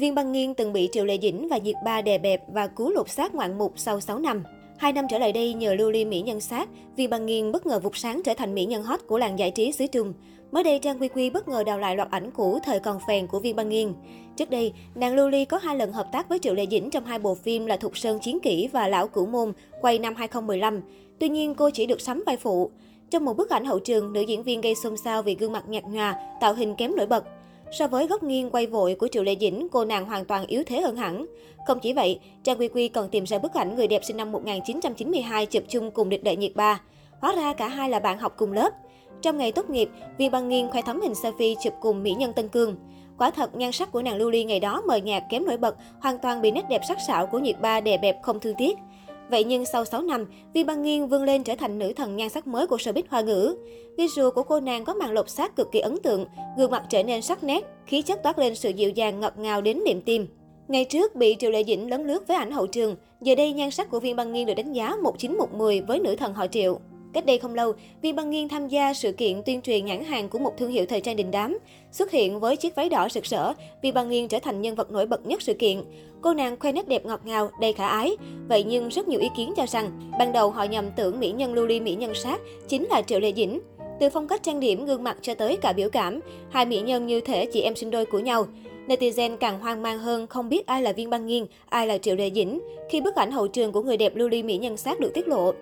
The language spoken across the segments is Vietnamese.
Viên Băng Nghiên từng bị Triệu Lệ Dĩnh và Diệt Ba đè bẹp và cứu lột xác ngoạn mục sau 6 năm. Hai năm trở lại đây, nhờ lưu ly mỹ nhân sát, Viên Băng Nghiên bất ngờ vụt sáng trở thành mỹ nhân hot của làng giải trí xứ Trung. Mới đây, Trang Quy Quy bất ngờ đào lại loạt ảnh cũ thời còn phèn của Viên Băng Nghiên. Trước đây, nàng Lưu Ly có hai lần hợp tác với Triệu Lệ Dĩnh trong hai bộ phim là Thục Sơn Chiến Kỷ và Lão Cửu Môn, quay năm 2015. Tuy nhiên, cô chỉ được sắm vai phụ. Trong một bức ảnh hậu trường, nữ diễn viên gây xôn xao vì gương mặt nhạt nhòa, tạo hình kém nổi bật. So với góc nghiêng quay vội của Triệu Lệ Dĩnh, cô nàng hoàn toàn yếu thế hơn hẳn. Không chỉ vậy, Trang Quy Quy còn tìm ra bức ảnh người đẹp sinh năm 1992 chụp chung cùng địch đệ nhiệt ba. Hóa ra cả hai là bạn học cùng lớp. Trong ngày tốt nghiệp, Viên Băng Nghiên khoe thấm hình selfie chụp cùng mỹ nhân Tân Cương. Quả thật, nhan sắc của nàng Lưu Ly ngày đó mờ nhạt kém nổi bật, hoàn toàn bị nét đẹp sắc sảo của nhiệt ba đè bẹp không thương tiếc. Vậy nhưng sau 6 năm, Vi Băng Nghiên vươn lên trở thành nữ thần nhan sắc mới của showbiz hoa ngữ. Visual của cô nàng có màn lột xác cực kỳ ấn tượng, gương mặt trở nên sắc nét, khí chất toát lên sự dịu dàng ngọt ngào đến niềm tim. Ngày trước bị Triệu Lệ Dĩnh lấn lướt với ảnh hậu trường, giờ đây nhan sắc của Viên Băng Nghiên được đánh giá 19110 với nữ thần họ Triệu. Cách đây không lâu, Vi Băng Nghiên tham gia sự kiện tuyên truyền nhãn hàng của một thương hiệu thời trang đình đám. Xuất hiện với chiếc váy đỏ sực sỡ, Vi Băng Nghiên trở thành nhân vật nổi bật nhất sự kiện. Cô nàng khoe nét đẹp ngọt ngào, đầy khả ái. Vậy nhưng rất nhiều ý kiến cho rằng, ban đầu họ nhầm tưởng mỹ nhân lưu ly mỹ nhân sát chính là Triệu Lệ Dĩnh. Từ phong cách trang điểm, gương mặt cho tới cả biểu cảm, hai mỹ nhân như thể chị em sinh đôi của nhau. Netizen càng hoang mang hơn không biết ai là Viên Băng Nghiên, ai là Triệu Lệ Dĩnh khi bức ảnh hậu trường của người đẹp lưu ly mỹ nhân sát được tiết lộ.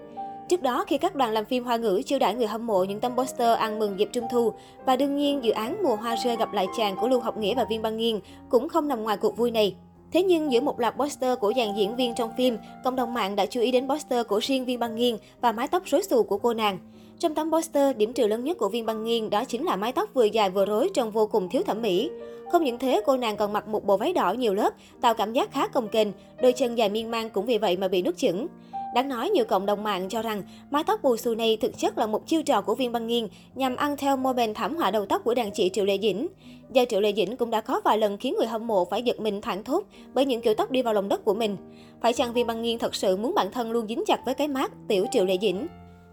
Trước đó, khi các đoàn làm phim hoa ngữ chiêu đãi người hâm mộ những tấm poster ăn mừng dịp trung thu, và đương nhiên dự án Mùa Hoa Rơi gặp lại chàng của Lưu Học Nghĩa và Viên Băng Nghiên cũng không nằm ngoài cuộc vui này. Thế nhưng giữa một loạt poster của dàn diễn viên trong phim, cộng đồng mạng đã chú ý đến poster của riêng Viên Băng Nghiên và mái tóc rối xù của cô nàng. Trong tấm poster, điểm trừ lớn nhất của Viên Băng Nghiên đó chính là mái tóc vừa dài vừa rối trông vô cùng thiếu thẩm mỹ. Không những thế, cô nàng còn mặc một bộ váy đỏ nhiều lớp, tạo cảm giác khá cồng kềnh, đôi chân dài miên man cũng vì vậy mà bị nứt chững. Đáng nói, nhiều cộng đồng mạng cho rằng mái tóc bù xù này thực chất là một chiêu trò của viên băng nghiên nhằm ăn theo mô bền thảm họa đầu tóc của đàn chị Triệu Lệ Dĩnh. Do Triệu Lệ Dĩnh cũng đã có vài lần khiến người hâm mộ phải giật mình thẳng thốt bởi những kiểu tóc đi vào lòng đất của mình. Phải chăng viên băng nghiên thật sự muốn bản thân luôn dính chặt với cái mát tiểu Triệu Lệ Dĩnh?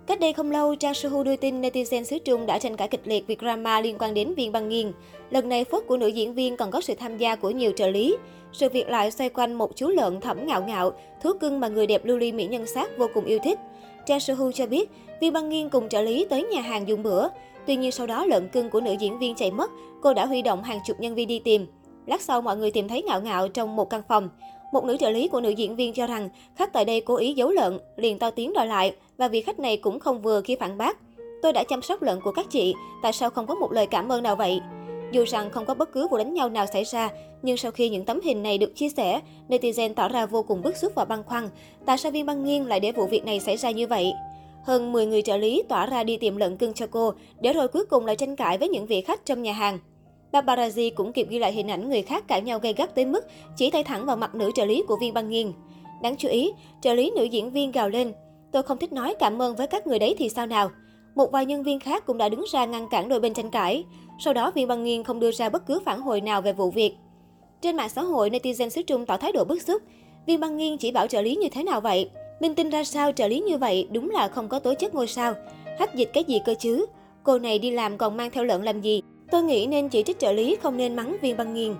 Cách đây không lâu, Trang Suhu đưa tin netizen xứ Trung đã tranh cãi kịch liệt vì drama liên quan đến viên băng nghiên. Lần này phốt của nữ diễn viên còn có sự tham gia của nhiều trợ lý. Sự việc lại xoay quanh một chú lợn thẩm ngạo ngạo, thú cưng mà người đẹp lưu ly mỹ nhân sát vô cùng yêu thích. Trang Suhu cho biết, viên băng nghiên cùng trợ lý tới nhà hàng dùng bữa. Tuy nhiên sau đó lợn cưng của nữ diễn viên chạy mất, cô đã huy động hàng chục nhân viên đi tìm. Lát sau mọi người tìm thấy ngạo ngạo trong một căn phòng. Một nữ trợ lý của nữ diễn viên cho rằng khách tại đây cố ý giấu lợn, liền to tiếng đòi lại và vị khách này cũng không vừa khi phản bác. Tôi đã chăm sóc lợn của các chị, tại sao không có một lời cảm ơn nào vậy? Dù rằng không có bất cứ vụ đánh nhau nào xảy ra, nhưng sau khi những tấm hình này được chia sẻ, netizen tỏ ra vô cùng bức xúc và băn khoăn. Tại sao viên băng nghiêng lại để vụ việc này xảy ra như vậy? Hơn 10 người trợ lý tỏa ra đi tìm lợn cưng cho cô, để rồi cuối cùng lại tranh cãi với những vị khách trong nhà hàng. Paparazzi cũng kịp ghi lại hình ảnh người khác cãi nhau gay gắt tới mức chỉ tay thẳng vào mặt nữ trợ lý của viên băng nghiên. Đáng chú ý, trợ lý nữ diễn viên gào lên, tôi không thích nói cảm ơn với các người đấy thì sao nào. Một vài nhân viên khác cũng đã đứng ra ngăn cản đôi bên tranh cãi. Sau đó, viên băng nghiên không đưa ra bất cứ phản hồi nào về vụ việc. Trên mạng xã hội, netizen xứ Trung tỏ thái độ bức xúc. Viên băng nghiên chỉ bảo trợ lý như thế nào vậy? Minh tinh ra sao trợ lý như vậy đúng là không có tố chất ngôi sao. Hách dịch cái gì cơ chứ? Cô này đi làm còn mang theo lợn làm gì? Tôi nghĩ nên chỉ trích trợ lý không nên mắng viên băng nghiền.